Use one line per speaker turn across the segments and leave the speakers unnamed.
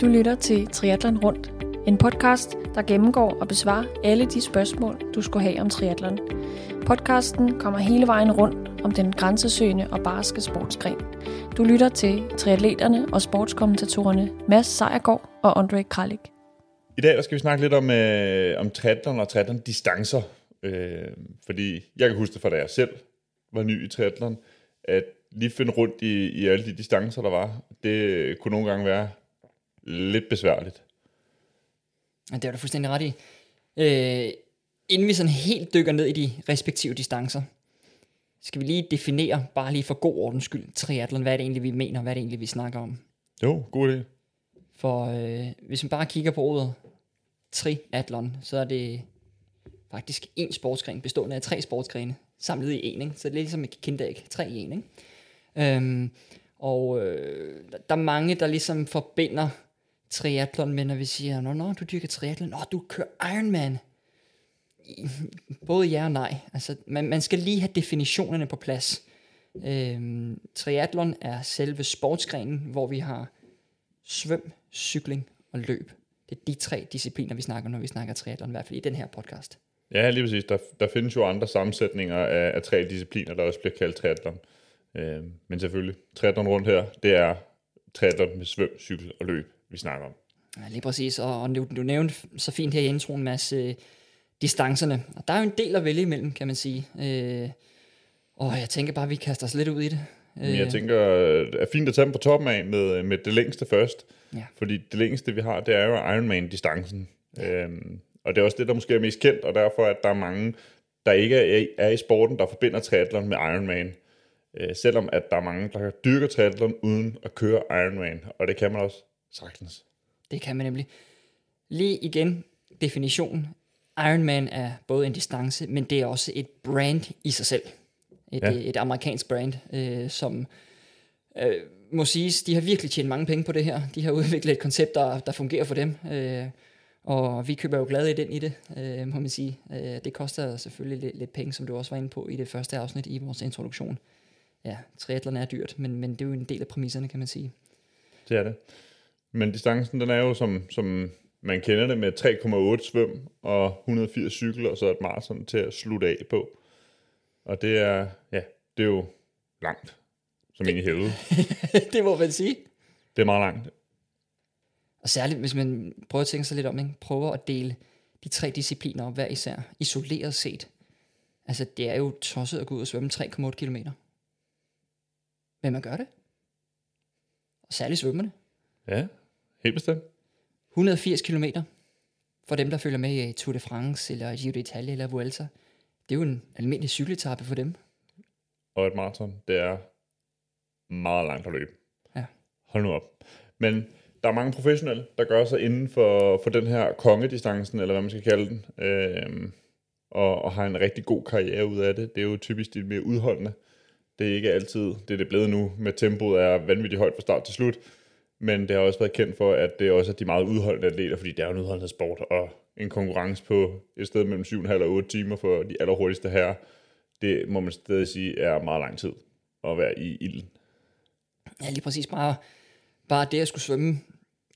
Du lytter til Triathlon Rundt, en podcast, der gennemgår og besvarer alle de spørgsmål, du skulle have om triathlon. Podcasten kommer hele vejen rundt om den grænsesøgende og barske sportsgren. Du lytter til triatleterne og sportskommentatorerne Mads Sejergaard og Andre Kralik.
I dag skal vi snakke lidt om, øh, om triathlon og triathlon distancer. Øh, fordi jeg kan huske det fra da jeg selv var ny i triathlon, at lige finde rundt i, i alle de distancer, der var, det kunne nogle gange være lidt besværligt.
Det er du fuldstændig ret i. Øh, inden vi sådan helt dykker ned i de respektive distancer, skal vi lige definere, bare lige for god ordens skyld, triathlon. Hvad er det egentlig, vi mener? Hvad er det egentlig, vi snakker om?
Jo, god idé.
For øh, hvis man bare kigger på ordet triathlon, så er det faktisk en sportsgren, bestående af tre sportsgrene, samlet i en. Ikke? Så det er ligesom et kinderæg, tre i en. Ikke? Øhm, og øh, der er mange, der ligesom forbinder triathlon men når vi siger, nå, nå, du dyrker triathlon, nå, du kører Ironman. Både ja og nej. Altså, man, man skal lige have definitionerne på plads. Øhm, triathlon er selve sportsgrenen, hvor vi har svøm, cykling og løb. Det er de tre discipliner, vi snakker, når vi snakker triathlon, i hvert fald i den her podcast.
Ja, lige præcis. Der, der findes jo andre sammensætninger af, af tre discipliner, der også bliver kaldt triathlon. Øh, men selvfølgelig, triathlon rundt her, det er triathlon med svøm, cykel og løb, vi snakker om.
Ja, lige præcis. Og, og du, du nævnte så fint her i introen, Mads, øh, distancerne. Og der er jo en del at vælge imellem, kan man sige. Øh, og jeg tænker bare, at vi kaster os lidt ud i det.
Men jeg tænker, det er fint at tage dem på toppen af med, med det længste først.
Ja.
Fordi det længste, vi har, det er jo Ironman-distancen. Ja. Øhm, og det er også det, der måske er mest kendt, og derfor at der er mange, der ikke er, er i sporten, der forbinder triathlon med Ironman. Øh, selvom at der er mange, der dyrker triathlon uden at køre Ironman, og det kan man også sagtens.
Det kan man nemlig. Lige igen, definitionen. Ironman er både en distance, men det er også et brand i sig selv. Et,
Ja.
ja. et amerikansk brand, øh, som øh, må siges, de har virkelig tjent mange penge på det her. De har udviklet et koncept, der, der fungerer for dem. Øh, og vi køber jo glade i den i det, øh, må man sige. Øh, det koster selvfølgelig lidt, lidt penge, som du også var inde på i det første afsnit i vores introduktion. Ja, triathlon er dyrt, men, men det er jo en del af præmisserne, kan man sige.
Det er det. Men distancen, den er jo som, som man kender det med 3,8 svøm og 180 cykel, og så et maraton til at slutte af på. Og det er, ja, det er jo langt, som ind i helvede.
det må man sige.
Det er meget langt.
Og særligt, hvis man prøver at tænke sig lidt om, ikke? prøver at dele de tre discipliner op hver især, isoleret set. Altså, det er jo tosset at gå ud og svømme 3,8 km. Men man gør det. Og særligt svømmerne.
Ja, helt bestemt.
180 km. For dem, der følger med i Tour de France, eller Giro d'Italia, eller Vuelta. Det er jo en almindelig cykeletappe for dem.
Og et maraton, det er meget langt at løbe.
Ja.
Hold nu op. Men der er mange professionelle, der gør sig inden for, for den her kongedistancen, eller hvad man skal kalde den, øhm, og, og har en rigtig god karriere ud af det. Det er jo typisk de mere udholdende. Det er ikke altid, det er det blevet nu, med tempoet er vanvittigt højt fra start til slut, men det har også været kendt for, at det også er de meget udholdende atleter, fordi det er jo en udholdenhedssport, og en konkurrence på et sted mellem 7,5 og 8 timer for de allerhurtigste her, det må man stadig sige er meget lang tid at være i ilden.
Ja, lige præcis. Bare, bare det at skulle svømme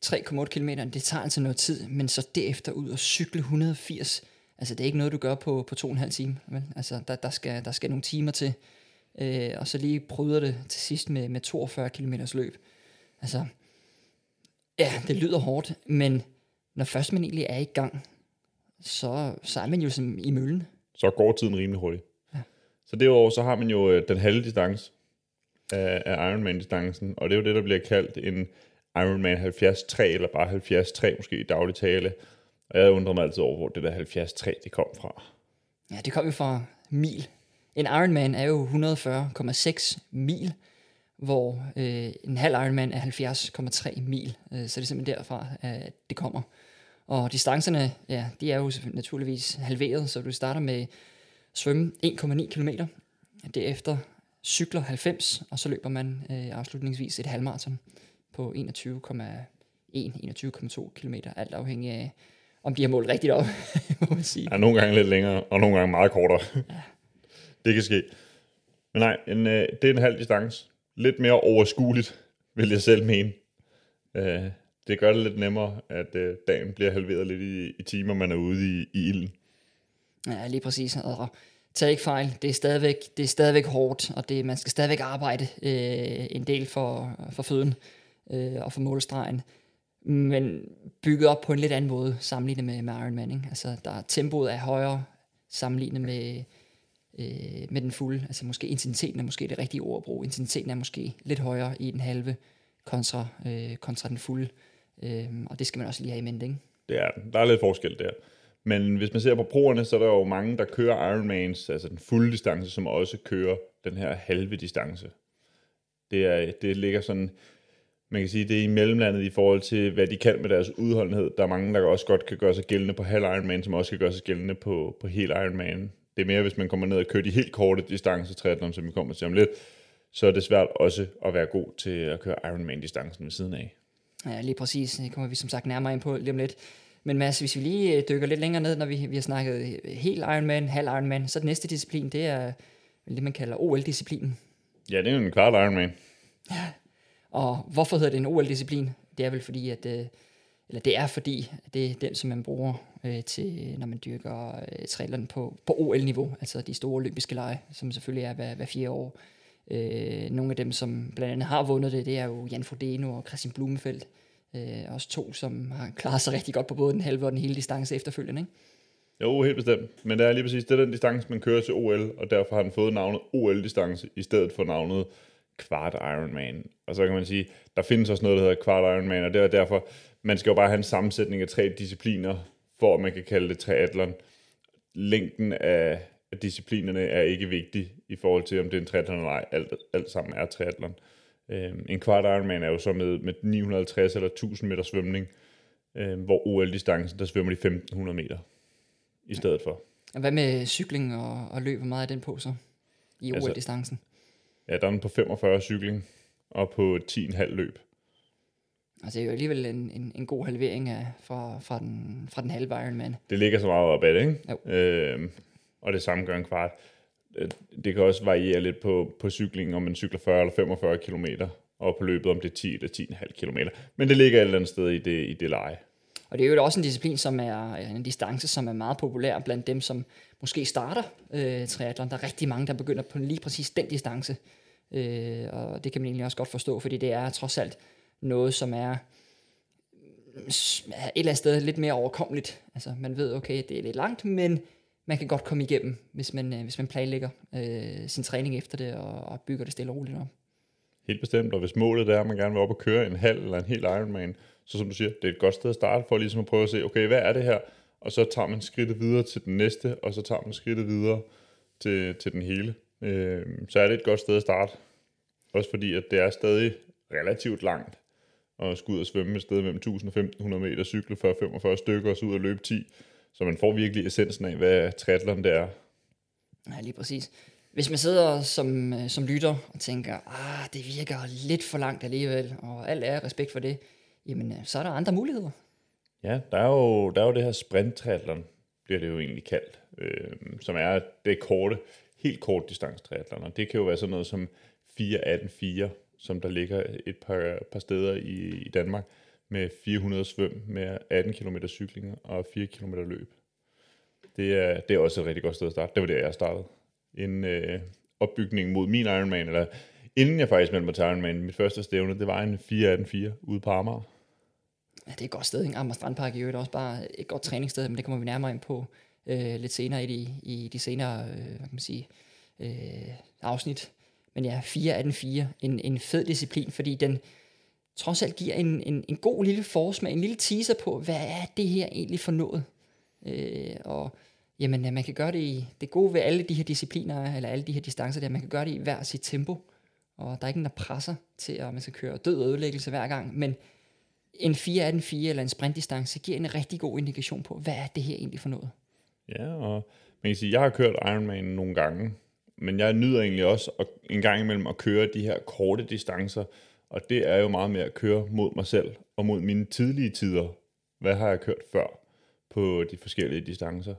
3,8 km, det tager altså noget tid, men så derefter ud og cykle 180, altså det er ikke noget, du gør på, på to og en halv time. Vel? Altså der, der, skal, der skal nogle timer til, øh, og så lige bryder det til sidst med, med 42 km løb. Altså, ja, det lyder hårdt, men når først man egentlig er i gang, så, så er man jo som i møllen.
Så går tiden rimelig hurtigt. Ja. Så derudover så har man jo øh, den halve distance af, af Ironman-distancen, og det er jo det, der bliver kaldt en Ironman 70-3, eller bare 70-3 måske i daglig tale. Og jeg undrer mig altid over, hvor det der 70-3 det kom fra.
Ja, det kom jo fra mil. En Ironman er jo 140,6 mil, hvor øh, en halv Ironman er 70,3 mil. Øh, så det er simpelthen derfra, at det kommer. Og distancerne, ja, de er jo naturligvis halveret, så du starter med svømme 1,9 km, derefter cykler 90, og så løber man øh, afslutningsvis et halvmarathon på 21,1-21,2 km, alt afhængig af, om de har målt rigtigt op, må man sige.
Ja, nogle gange lidt længere, og nogle gange meget kortere. Ja. det kan ske. Men nej, en, øh, det er en halv distance. Lidt mere overskueligt, vil jeg selv mene. Øh, det gør det lidt nemmere, at øh, dagen bliver halveret lidt i, i timer, man er ude i, i ilden.
Ja, lige præcis. Og tag ikke fejl, det er stadigvæk, det er stadigvæk hårdt, og det, man skal stadigvæk arbejde øh, en del for, for føden øh, og for målstregen. Men bygget op på en lidt anden måde sammenlignet med, med Ironman. Ikke? Altså, der, tempoet er højere sammenlignet med, øh, med den fulde. Altså måske intensiteten er måske det rigtige ord at bruge. Intensiteten er måske lidt højere i den halve kontra, øh, kontra den fulde. Øh, og det skal man også lige have i mente, ikke?
Det er Der er lidt forskel der. Men hvis man ser på proerne, så er der jo mange, der kører Ironmans, altså den fulde distance, som også kører den her halve distance. Det, er, det ligger sådan, man kan sige, det er i mellemlandet i forhold til, hvad de kan med deres udholdenhed. Der er mange, der også godt kan gøre sig gældende på halv Ironman, som også kan gøre sig gældende på, på hel Ironman. Det er mere, hvis man kommer ned og kører de helt korte distancer, triathlon, som vi kommer til om lidt, så er det svært også at være god til at køre Ironman-distancen ved siden af.
Ja, lige præcis. Det kommer vi som sagt nærmere ind på lige om lidt. Men Mads, hvis vi lige øh, dykker lidt længere ned, når vi, vi har snakket helt Ironman, halv Ironman, så den næste disciplin, det er det, man kalder OL-disciplinen.
Ja, det er jo en kvart Ironman.
Ja, og hvorfor hedder det en OL-disciplin? Det er vel fordi, at, øh, eller det er fordi, det er den, som man bruger øh, til, når man dyrker øh, traileren på, på OL-niveau, altså de store olympiske lege, som selvfølgelig er hver, hver fire år. Øh, nogle af dem, som blandt andet har vundet det, det er jo Jan Frodeno og Christian Blumenfeldt. Øh, også to, som har klaret sig rigtig godt på både den halve og den hele distance efterfølgende, ikke?
Jo, helt bestemt. Men det er lige præcis, det er den distance, man kører til OL, og derfor har den fået navnet OL-distance, i stedet for navnet kvart Ironman. Og så kan man sige, der findes også noget, der hedder kvart Ironman, og det er derfor, man skal jo bare have en sammensætning af tre discipliner, for at man kan kalde det triathlon. Længden af, disciplinerne er ikke vigtig i forhold til, om det er en triathlon eller ej. Alt, alt sammen er triathlon. Øhm, en kvart Ironman er jo så med, med 950 eller 1000 meter svømning, øhm, hvor OL-distancen, der svømmer de 1500 meter i stedet for.
Hvad med cykling og, og løb? Hvor meget er den på så i
Altså-
OL-distancen?
Ja, der er den på 45 cykling og på 10,5 løb.
Altså det er jo alligevel en, en, en god halvering af, fra, fra, den, fra den halve Ironman.
Det ligger så meget op ad det, ikke?
Jo.
Øhm, og det samme gør en kvart. Øh, Det kan også variere lidt på, på cyklingen, om man cykler 40 eller 45 km, og på løbet om det er 10 eller 10,5 km. Men det ligger et eller andet sted i det, i det leje.
Og det er jo også en disciplin, som er en distance, som er meget populær blandt dem, som måske starter øh, triathlon. Der er rigtig mange, der begynder på lige præcis den distance. Øh, og det kan man egentlig også godt forstå, fordi det er trods alt noget, som mm, er et eller andet sted lidt mere overkommeligt. Altså man ved, okay, det er lidt langt, men man kan godt komme igennem, hvis man, øh, hvis man planlægger øh, sin træning efter det, og, og bygger det stille og roligt op.
Helt bestemt, og hvis målet er, at man gerne vil op og køre en halv eller en hel Ironman, så som du siger, det er et godt sted at starte for ligesom at prøve at se, okay, hvad er det her? Og så tager man skridtet videre til den næste, og så tager man skridtet videre til, til den hele. Øh, så er det et godt sted at starte. Også fordi, at det er stadig relativt langt at skulle ud og svømme et sted mellem 1000 og 1500 meter, cykle 40-45 stykker, og så ud og løbe 10. Så man får virkelig essensen af, hvad triathlon det er.
Ja, lige præcis. Hvis man sidder som, øh, som lytter og tænker, ah, det virker lidt for langt alligevel, og alt er respekt for det, jamen øh, så er der andre muligheder.
Ja, der er jo, der er jo det her sprint-triathlon, bliver det jo egentlig kaldt, øh, som er det korte, helt kort distance triathlon, og det kan jo være sådan noget som 4-18-4, som der ligger et par, par steder i, i Danmark, med 400 svøm, med 18 km cykling og 4 km løb. Det er, det er også et rigtig godt sted at starte. Det var der, jeg startede. En øh, opbygning mod min Ironman, eller inden jeg faktisk meldte mig til Ironman, mit første stævne, det var en 4-18-4 ude på Amager.
Ja, det er et godt sted, ikke? Amager Strandpark i øvrigt er også bare et godt træningssted, men det kommer vi nærmere ind på øh, lidt senere i de, i de senere øh, hvad kan man sige, øh, afsnit. Men ja, 4 18 4 en, en fed disciplin, fordi den trods alt giver en, en, en god lille forsmag, en lille teaser på, hvad er det her egentlig for noget? Øh, og jamen, øh, man kan gøre det i, det gode ved alle de her discipliner, eller alle de her distancer der, man kan gøre det i hver sit tempo, og der er ikke nogen, der presser til, at man skal køre død og ødelæggelse hver gang, men en 4 18 4 eller en sprintdistance giver en rigtig god indikation på, hvad er det her egentlig for noget?
Ja, og man kan sige, jeg har kørt Ironman nogle gange, men jeg nyder egentlig også at, en gang imellem at køre de her korte distancer, og det er jo meget mere at køre mod mig selv og mod mine tidlige tider. Hvad har jeg kørt før på de forskellige distancer?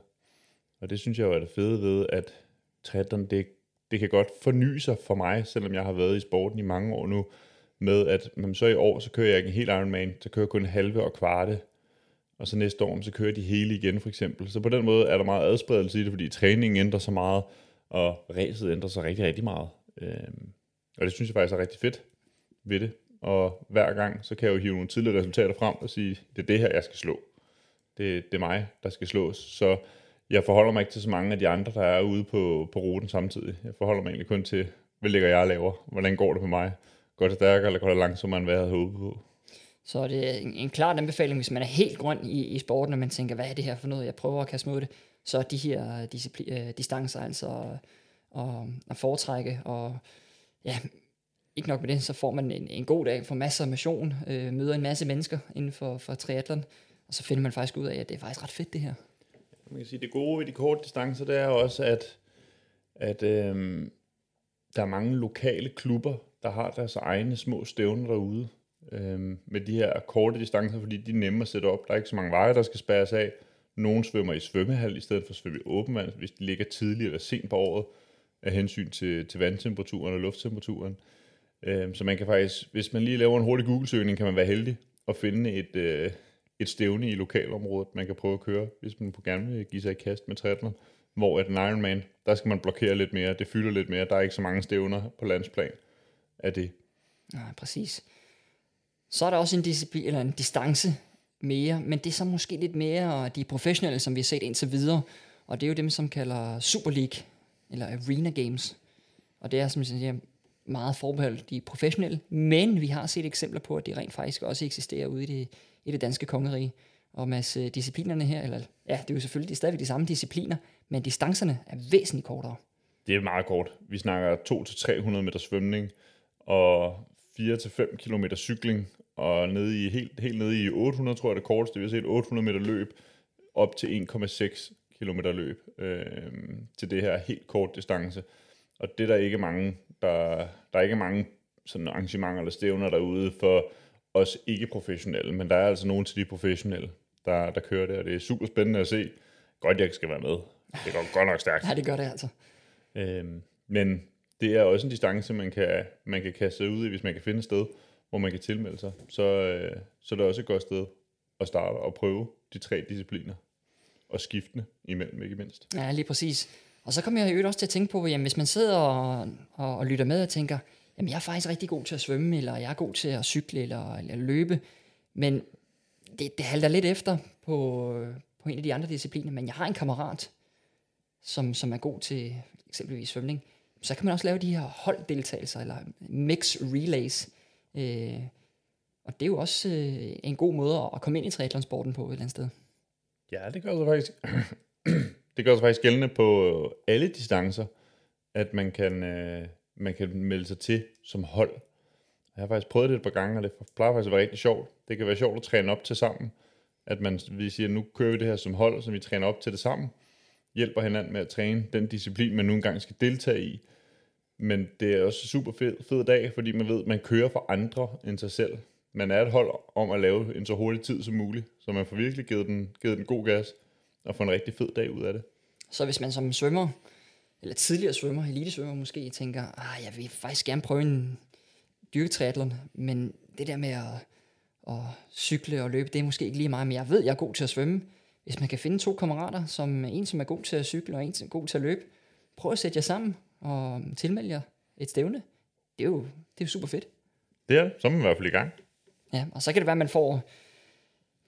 Og det synes jeg jo er det fede ved, at triathlon, det, det kan godt forny sig for mig, selvom jeg har været i sporten i mange år nu. med, at jamen, så i år, så kører jeg ikke en helt Ironman, så kører jeg kun halve og kvarte, og så næste år, så kører de hele igen for eksempel. Så på den måde er der meget adspredelse i det, fordi træningen ændrer sig meget, og racet ændrer sig rigtig, rigtig meget. Øh, og det synes jeg faktisk er rigtig fedt ved det. Og hver gang, så kan jeg jo hive nogle tidligere resultater frem og sige, det er det her, jeg skal slå. Det, det er mig, der skal slås. Så jeg forholder mig ikke til så mange af de andre, der er ude på, på ruten samtidig. Jeg forholder mig egentlig kun til, hvad ligger jeg laver? Hvordan går det på mig? Går det stærkere, eller går det langsommere, end hvad jeg havde håbet på?
Så er det en, en klar anbefaling, hvis man er helt grøn i, i sporten, og man tænker, hvad er det her for noget, jeg prøver at kaste mod det, så er de her discipli- øh, distancer altså at, at foretrække, og ja, ikke nok med det, så får man en, en god dag, får masser af motion, øh, møder en masse mennesker inden for, for triathlon, og så finder man faktisk ud af, at det er faktisk ret fedt det her.
Man kan sige, det gode ved de korte distancer, det er også, at, at øh, der er mange lokale klubber, der har deres egne små stævner derude øh, med de her korte distancer, fordi de er nemme at sætte op. Der er ikke så mange veje, der skal spærres af. Nogle svømmer i svømmehal i stedet for at svømme i åben vand, hvis de ligger tidligt eller sent på året af hensyn til, til vandtemperaturen og lufttemperaturen. Øhm, så man kan faktisk, hvis man lige laver en hurtig Google-søgning, kan man være heldig at finde et, øh, et stævne i lokalområdet, man kan prøve at køre, hvis man gerne vil give sig et kast med triathlon. Hvor et Ironman, der skal man blokere lidt mere, det fylder lidt mere, der er ikke så mange stævner på landsplan af det.
Nej, præcis. Så er der også en, disciplin, eller en distance mere, men det er så måske lidt mere de professionelle, som vi har set indtil videre, og det er jo dem, som kalder Super League, eller Arena Games. Og det er, som jeg siger, meget forbeholdt de professionelle, men vi har set eksempler på, at det rent faktisk også eksisterer ude i det, i det danske kongerige. Og masse øh, disciplinerne her, eller ja, det er jo selvfølgelig de er stadigvæk de samme discipliner, men distancerne er væsentligt kortere.
Det er meget kort. Vi snakker 2-300 meter svømning, og 4-5 km cykling, og nede i, helt, helt nede i 800, tror jeg det korteste, det vil sige 800 meter løb, op til 1,6 km løb øh, til det her helt kort distance. Og det er der ikke mange, der, der er ikke mange sådan arrangementer eller stævner derude for os ikke-professionelle, men der er altså nogen til de professionelle, der, der kører det, og det er super spændende at se. Godt, jeg ikke skal være med. Det går godt nok stærkt.
Ja, det gør det altså.
Øhm, men det er også en distance, man kan, man kan kaste ud i, hvis man kan finde et sted, hvor man kan tilmelde sig. Så, øh, så er det også et godt sted at starte og prøve de tre discipliner. Og skiftende imellem, ikke mindst.
Ja, lige præcis. Og så kommer jeg jo også til at tænke på, jamen, hvis man sidder og, og, og lytter med og tænker, jamen jeg er faktisk rigtig god til at svømme, eller jeg er god til at cykle eller, eller løbe, men det, det halter lidt efter på, på en af de andre discipliner, men jeg har en kammerat, som, som er god til eksempelvis svømning, så kan man også lave de her holddeltagelser, eller mix relays, øh, og det er jo også øh, en god måde at komme ind i triathlonsporten på et eller andet sted.
Ja, det gør sig faktisk, det gør sig faktisk gældende på øh, alle distancer, at man kan, øh, man kan melde sig til som hold. Jeg har faktisk prøvet det et par gange, og det plejer faktisk at være rigtig sjovt. Det kan være sjovt at træne op til sammen. At man, vi siger, nu kører vi det her som hold, så vi træner op til det sammen. Hjælper hinanden med at træne den disciplin, man nu engang skal deltage i. Men det er også super fed, fed dag, fordi man ved, at man kører for andre end sig selv. Man er et hold om at lave en så hurtig tid som muligt, så man får virkelig givet den, givet den god gas og får en rigtig fed dag ud af det.
Så hvis man som svømmer, eller tidligere svømmer, elitesvømmer måske, tænker, ah, jeg vil faktisk gerne prøve en dyrketriathlon, men det der med at, at cykle og løbe, det er måske ikke lige meget, men jeg ved, jeg er god til at svømme. Hvis man kan finde to kammerater, som en som er god til at cykle, og en som er god til at løbe, prøv at sætte jer sammen og tilmelde jer et stævne. Det er jo, det er jo super fedt.
Det er. Så er man i hvert fald i gang.
Ja, og så kan det være, at man får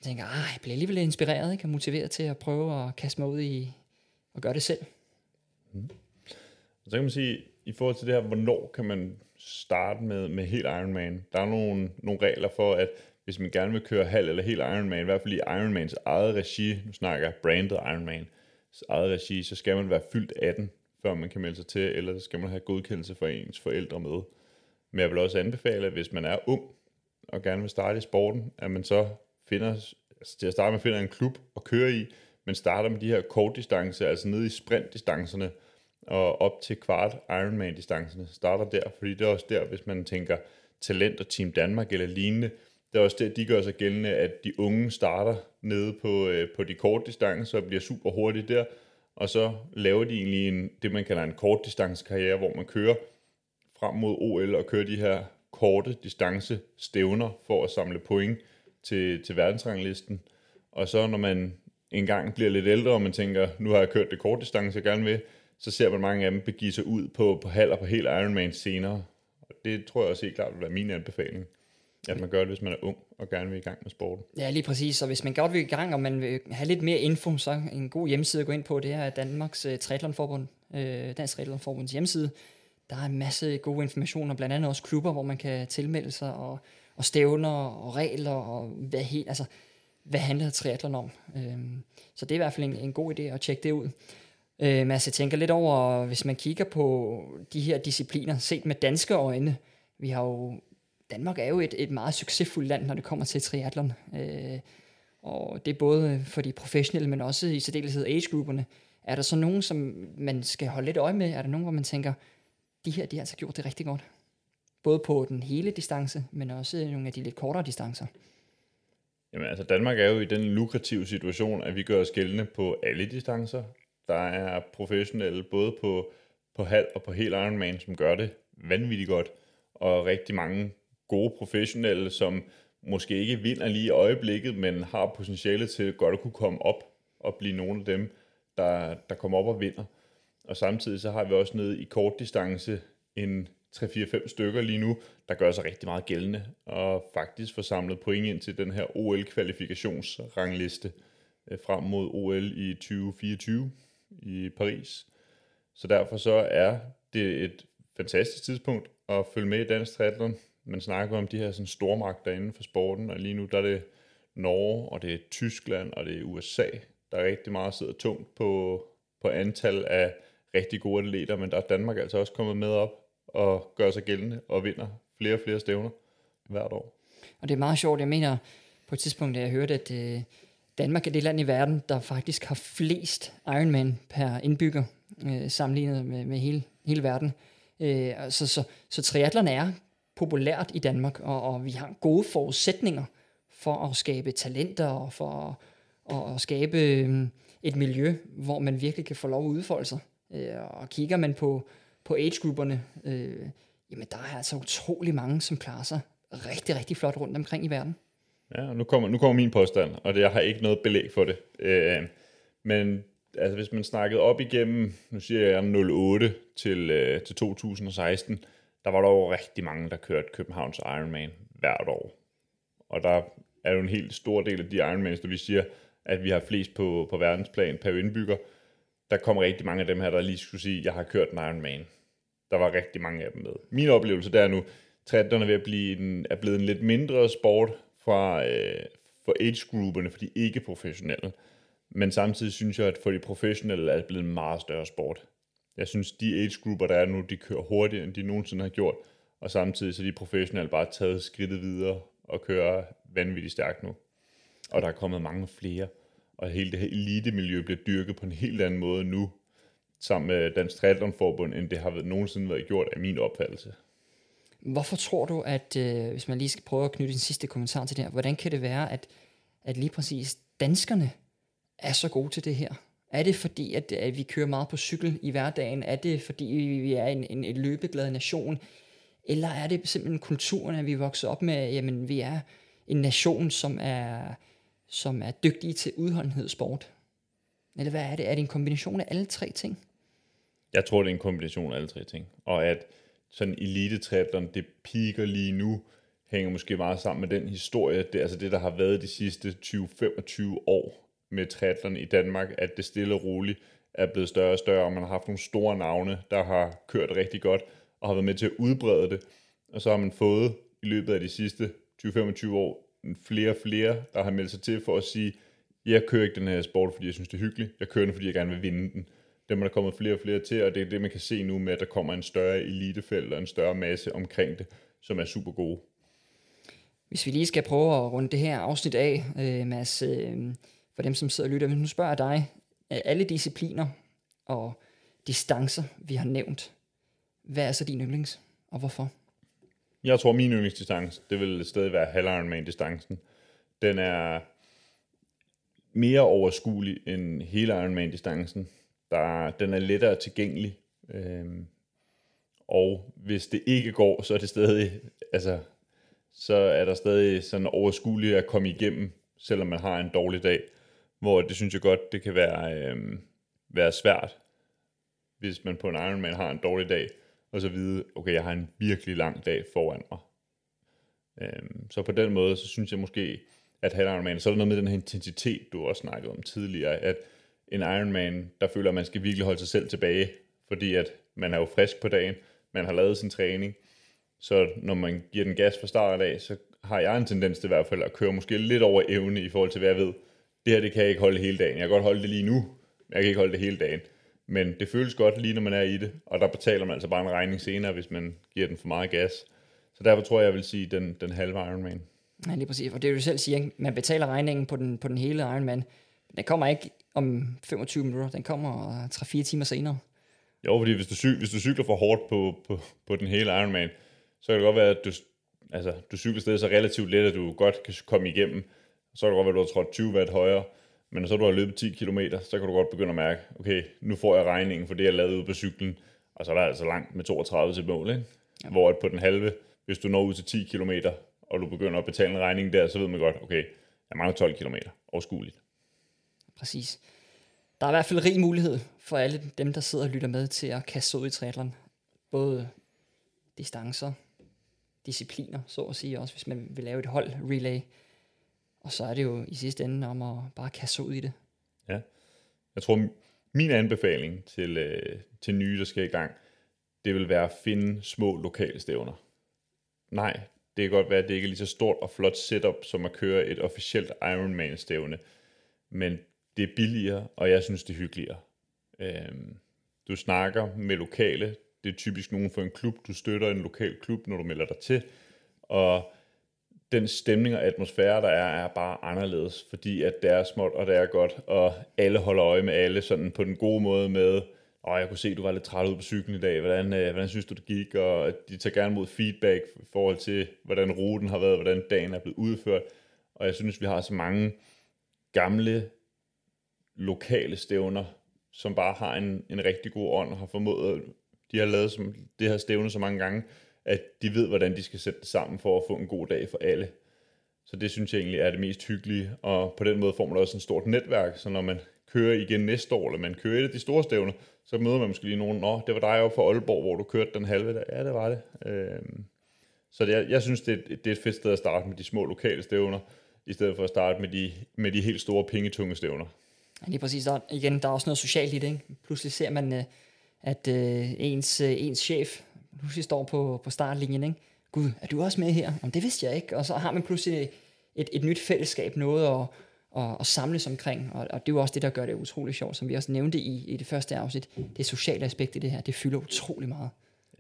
tænker, ah, jeg bliver alligevel inspireret, ikke? og motiveret til at prøve at kaste mig ud i at gøre det selv.
Mm. Så kan man sige, i forhold til det her, hvornår kan man starte med, med helt Ironman? Der er nogle, nogle regler for, at hvis man gerne vil køre halv eller helt Ironman, i hvert fald i Ironmans eget regi, nu snakker jeg branded Ironman, eget regi, så skal man være fyldt 18, før man kan melde sig til, eller så skal man have godkendelse for ens forældre med. Men jeg vil også anbefale, at hvis man er ung og gerne vil starte i sporten, at man så finder, altså til at starte med finder en klub at køre i, men starter med de her kortdistancer, altså nede i sprintdistancerne, og op til kvart Ironman-distancerne, starter der, fordi det er også der, hvis man tænker talent og Team Danmark eller lignende, det er også der, de gør sig gældende, at de unge starter nede på, øh, på de korte distancer og bliver super hurtige der, og så laver de egentlig en, det, man kalder en kort distancekarriere, hvor man kører frem mod OL og kører de her korte distance stævner for at samle point til, til verdensranglisten. Og så når man engang bliver lidt ældre, og man tænker, nu har jeg kørt det korte distance, jeg gerne vil, så ser man mange af dem begive sig ud på, på halv og på helt Ironman senere. Og det tror jeg også helt klart vil være min anbefaling. At man gør det, hvis man er ung og gerne vil i gang med sporten.
Ja, lige præcis. Og hvis man godt vil i gang, og man vil have lidt mere info, så en god hjemmeside at gå ind på, det er Danmarks uh, Triathlonforbund, uh, Dansk Triathlonforbunds hjemmeside. Der er en masse gode informationer, blandt andet også klubber, hvor man kan tilmelde sig, og, og stævner, og regler, og hvad, helt, altså, hvad handler triathlon om. Uh, så det er i hvert fald en, en god idé at tjekke det ud. Øh, men altså, jeg tænker lidt over, hvis man kigger på de her discipliner, set med danske øjne, vi har jo Danmark er jo et, et meget succesfuldt land, når det kommer til triathlon. Øh, og det er både for de professionelle, men også i særdeleshed age-grupperne. Er der så nogen, som man skal holde lidt øje med? Er der nogen, hvor man tænker, de her de har altså gjort det rigtig godt? Både på den hele distance, men også nogle af de lidt kortere distancer.
Jamen altså, Danmark er jo i den lukrative situation, at vi gør os gældende på alle distancer. Der er professionelle både på, på halv og på helt Ironman, som gør det vanvittigt godt. Og rigtig mange gode professionelle, som måske ikke vinder lige i øjeblikket, men har potentiale til godt at kunne komme op og blive nogle af dem, der, der kommer op og vinder. Og samtidig så har vi også nede i kortdistance en 3-4-5 stykker lige nu, der gør sig rigtig meget gældende, og faktisk får samlet point ind til den her OL-kvalifikationsrangliste øh, frem mod OL i 2024 i Paris. Så derfor så er det et fantastisk tidspunkt at følge med i dansk triathlon man snakker om de her sådan stormagter inden for sporten, og lige nu der er det Norge, og det er Tyskland, og det er USA, der er rigtig meget sidder tungt på, på antal af rigtig gode atleter, men der er Danmark altså også kommet med op og gør sig gældende og vinder flere og flere stævner hvert år.
Og det er meget sjovt, jeg mener på et tidspunkt, da jeg hørte, at øh, Danmark er det land i verden, der faktisk har flest Ironman per indbygger, øh, sammenlignet med, med hele, hele verden. Øh, så, så, så triatlerne er populært i Danmark, og, og vi har gode forudsætninger for at skabe talenter og for at, at skabe øhm, et miljø, hvor man virkelig kan få lov at udfolde sig. Øh, og kigger man på, på age-grupperne, øh, jamen der er altså utrolig mange, som klarer sig rigtig, rigtig flot rundt omkring i verden.
Ja, og nu kommer, nu kommer min påstand, og det, jeg har ikke noget belæg for det. Øh, men altså, hvis man snakkede op igennem, nu siger jeg 08 til, øh, til 2016, der var der jo rigtig mange, der kørte Københavns Ironman hvert år. Og der er jo en helt stor del af de Ironmans, der vi siger, at vi har flest på, på verdensplan per indbygger. Der kommer rigtig mange af dem her, der lige skulle sige, at jeg har kørt en Ironman. Der var rigtig mange af dem med. Min oplevelse der er nu, triathlon er ved at blive en, er blevet en lidt mindre sport fra, øh, for age-grupperne, for de ikke-professionelle. Men samtidig synes jeg, at for de professionelle er det blevet en meget større sport. Jeg synes, de age-grupper, der er nu, de kører hurtigere, end de nogensinde har gjort. Og samtidig så er de professionelle bare taget skridtet videre og kører vanvittigt stærkt nu. Og der er kommet mange flere. Og hele det her elite-miljø bliver dyrket på en helt anden måde nu, sammen med Dansk Triathlonforbund, end det har været, nogensinde været gjort af min opfattelse.
Hvorfor tror du, at øh, hvis man lige skal prøve at knytte en sidste kommentar til det her, hvordan kan det være, at, at lige præcis danskerne er så gode til det her? Er det fordi, at, at vi kører meget på cykel i hverdagen? Er det fordi, vi er en, en, en løbeglad nation? Eller er det simpelthen kulturen, at vi vokser op med, jamen vi er en nation, som er, som er dygtige til udholdenhedssport? Eller hvad er det? Er det en kombination af alle tre ting?
Jeg tror, det er en kombination af alle tre ting. Og at sådan elite det piker lige nu, hænger måske meget sammen med den historie, det, altså det, der har været de sidste 20-25 år med triathlon i Danmark, at det stille og roligt er blevet større og større, og man har haft nogle store navne, der har kørt rigtig godt, og har været med til at udbrede det. Og så har man fået i løbet af de sidste 20-25 år flere og flere, der har meldt sig til for at sige, jeg kører ikke den her sport, fordi jeg synes, det er hyggeligt. Jeg kører den, fordi jeg gerne vil vinde den. Dem er der kommet flere og flere til, og det er det, man kan se nu med, at der kommer en større elitefelt og en større masse omkring det, som er super gode.
Hvis vi lige skal prøve at runde det her afsnit af, øh, Mads, øh, for dem, som sidder og lytter. Hvis nu spørger jeg dig, alle discipliner og distancer, vi har nævnt, hvad er så din yndlings, og hvorfor?
Jeg tror, min yndlingsdistance, det vil stadig være halv Ironman-distancen. Den er mere overskuelig end hele Ironman-distancen. Der, den er lettere tilgængelig. Øhm, Og hvis det ikke går, så er det stadig, altså, så er der stadig sådan overskueligt at komme igennem, selvom man har en dårlig dag. Hvor det synes jeg godt, det kan være, øh, være svært, hvis man på en Ironman har en dårlig dag, og så vide, okay, jeg har en virkelig lang dag foran mig. Øh, så på den måde, så synes jeg måske, at halv Ironman, så er der noget med den her intensitet, du også snakkede om tidligere, at en Ironman, der føler, at man skal virkelig holde sig selv tilbage, fordi at man er jo frisk på dagen, man har lavet sin træning, så når man giver den gas fra start af, så har jeg en tendens til i hvert fald at køre måske lidt over evne i forhold til, hvad jeg ved. Det her, det kan jeg ikke holde hele dagen. Jeg kan godt holde det lige nu, men jeg kan ikke holde det hele dagen. Men det føles godt lige, når man er i det, og der betaler man altså bare en regning senere, hvis man giver den for meget gas. Så derfor tror jeg, jeg vil sige den, den halve Ironman.
Ja, lige præcis. Og det er du selv siger, man betaler regningen på den, på den hele Ironman. Den kommer ikke om 25 minutter, den kommer 3-4 timer senere.
Jo, fordi hvis du, cyk, hvis du cykler for hårdt på, på, på den hele Ironman, så kan det godt være, at du, altså, du cykler stadig så relativt let, at du godt kan komme igennem. Så kan det godt være, at du har trådt 20 watt højere, men når så du har løbet 10 km, så kan du godt begynde at mærke, okay, nu får jeg regningen for det, jeg lavede ud på cyklen, og så er der altså langt med 32 til mål, ikke? Ja. Hvor at på den halve, hvis du når ud til 10 km, og du begynder at betale en regning der, så ved man godt, okay, jeg mangler 12 km, overskueligt.
Præcis. Der er i hvert fald rig mulighed for alle dem, der sidder og lytter med til at kaste ud i triathlon. Både distancer, discipliner, så at sige også, hvis man vil lave et hold relay. Og så er det jo i sidste ende om at bare kaste ud i det.
Ja. Jeg tror, min anbefaling til, øh, til nye, der skal i gang, det vil være at finde små lokale stævner. Nej, det kan godt være, at det ikke er lige så stort og flot setup, som at køre et officielt Ironman-stævne. Men det er billigere, og jeg synes, det er hyggeligere. Øhm, du snakker med lokale. Det er typisk nogen for en klub. Du støtter en lokal klub, når du melder dig til. Og den stemning og atmosfære, der er, er bare anderledes, fordi at det er småt, og det er godt, og alle holder øje med alle sådan på den gode måde med, og jeg kunne se, at du var lidt træt ud på cyklen i dag, hvordan, øh, hvordan synes du, det gik, og de tager gerne mod feedback i forhold til, hvordan ruten har været, hvordan dagen er blevet udført, og jeg synes, vi har så mange gamle, lokale stævner, som bare har en, en rigtig god ånd, og har formået, de har lavet som, det her stævne så mange gange, at de ved, hvordan de skal sætte det sammen for at få en god dag for alle. Så det synes jeg egentlig er det mest hyggelige, og på den måde får man også et stort netværk, så når man kører igen næste år, eller man kører et af de store stævner, så møder man måske lige nogen, nå, det var dig oppe fra Aalborg, hvor du kørte den halve dag. Ja, det var det. Øhm, så det, jeg, jeg synes, det er, det er et fedt sted at starte med de små lokale stævner, i stedet for at starte med de, med de helt store pengetunge stævner.
Ja, lige præcis. Der, igen, der er også noget socialt i det. Ikke? Pludselig ser man, øh, at øh, ens, øh, ens chef pludselig står på, på startlinjen. Ikke? Gud, er du også med her? Jamen, det vidste jeg ikke. Og så har man pludselig et, et nyt fællesskab, noget at, at, at samles omkring. Og, og det er jo også det, der gør det utrolig sjovt, som vi også nævnte i, i det første afsnit. Det sociale aspekt i det her, det fylder utrolig meget.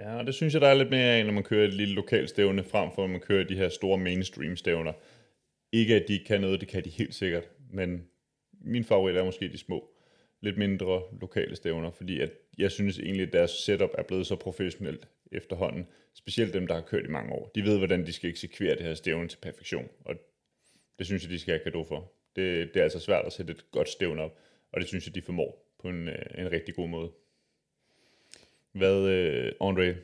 Ja, og det synes jeg, der er lidt mere af, når man kører et lille lokalt stævne, frem for at man kører de her store mainstream stævner. Ikke at de ikke kan noget, det kan de helt sikkert, men min favorit er måske de små, lidt mindre lokale stævner, fordi at jeg synes egentlig, at deres setup er blevet så professionelt efterhånden. Specielt dem, der har kørt i mange år. De ved, hvordan de skal eksekvere det her stævne til perfektion, og det synes jeg, de skal have kado for. Det, det er altså svært at sætte et godt stævne op, og det synes jeg, de formår på en, øh, en rigtig god måde. Hvad, øh, André,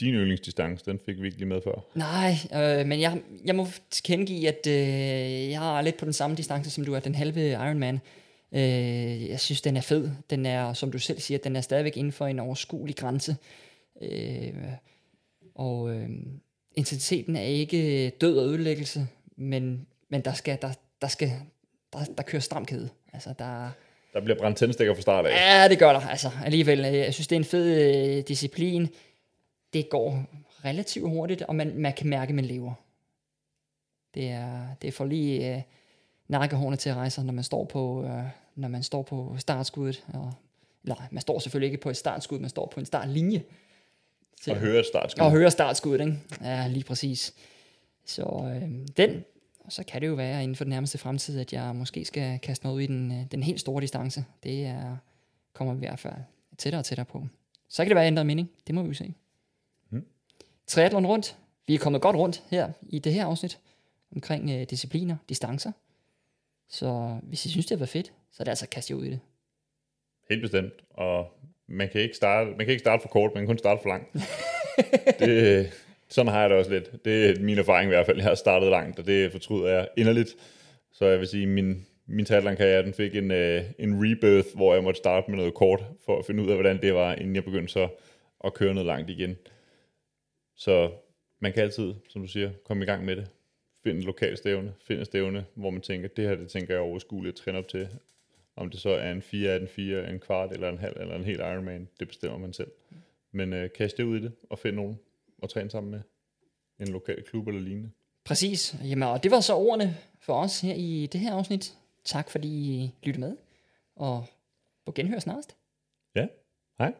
din yndlingsdistance, den fik vi ikke lige med før.
Nej, øh, men jeg, jeg må tilkendegive, at øh, jeg er lidt på den samme distance, som du er, den halve Ironman. Øh, jeg synes, den er fed. Den er, som du selv siger, den er stadigvæk inden for en overskuelig grænse. Øh, og øh, intensiteten er ikke død og ødelæggelse, men, men der skal, der, der skal, der, der kører stramkæde. Altså, der,
Der bliver brændt tændstikker fra start af.
Ja, det gør der. Altså, alligevel. øh, Jeg synes, det er en fed øh, disciplin. Det går relativt hurtigt, og man, man kan mærke, at man lever. Det er, det for lige øh, nakkehårene til at rejse, når man står på, øh, når man står på startskuddet. Og, eller, man står selvfølgelig ikke på et startskud, man står på en startlinje. Til-
Og høre et startskud.
og høre startskuddet, ikke? Ja, lige præcis. Så øh, den, og så kan det jo være inden for den nærmeste fremtid, at jeg måske skal kaste noget ud i den, øh, den helt store distance. Det er, kommer vi i hvert fald tættere og tættere på. Så kan det være ændret mening. Det må vi jo se.
Mm.
Triathlon rundt. Vi er kommet godt rundt her i det her afsnit omkring øh, discipliner, distancer. Så hvis I synes, det har været fedt, så er det altså at kaste ud i det.
Helt bestemt. Og man kan ikke starte, man kan ikke starte for kort, man kan kun starte for langt. det, sådan har jeg det også lidt. Det er min erfaring i hvert fald. Jeg har startet langt, og det fortryder jeg inderligt. Så jeg vil sige, min, min triathlon-karriere, den fik en, uh, en rebirth, hvor jeg måtte starte med noget kort, for at finde ud af, hvordan det var, inden jeg begyndte så at køre noget langt igen. Så man kan altid, som du siger, komme i gang med det. Find en lokal stævne, find en stævne, hvor man tænker, det her, det tænker jeg overskueligt at træne op til. Om det så er en 4 af en 4, en kvart eller en halv eller en helt Ironman, det bestemmer man selv. Men uh, kast det ud i det, og find nogen at træne sammen med. En lokal klub eller lignende.
Præcis. Jamen, og det var så ordene for os her i det her afsnit. Tak fordi I lyttede med, og på genhør snarest.
Ja, hej.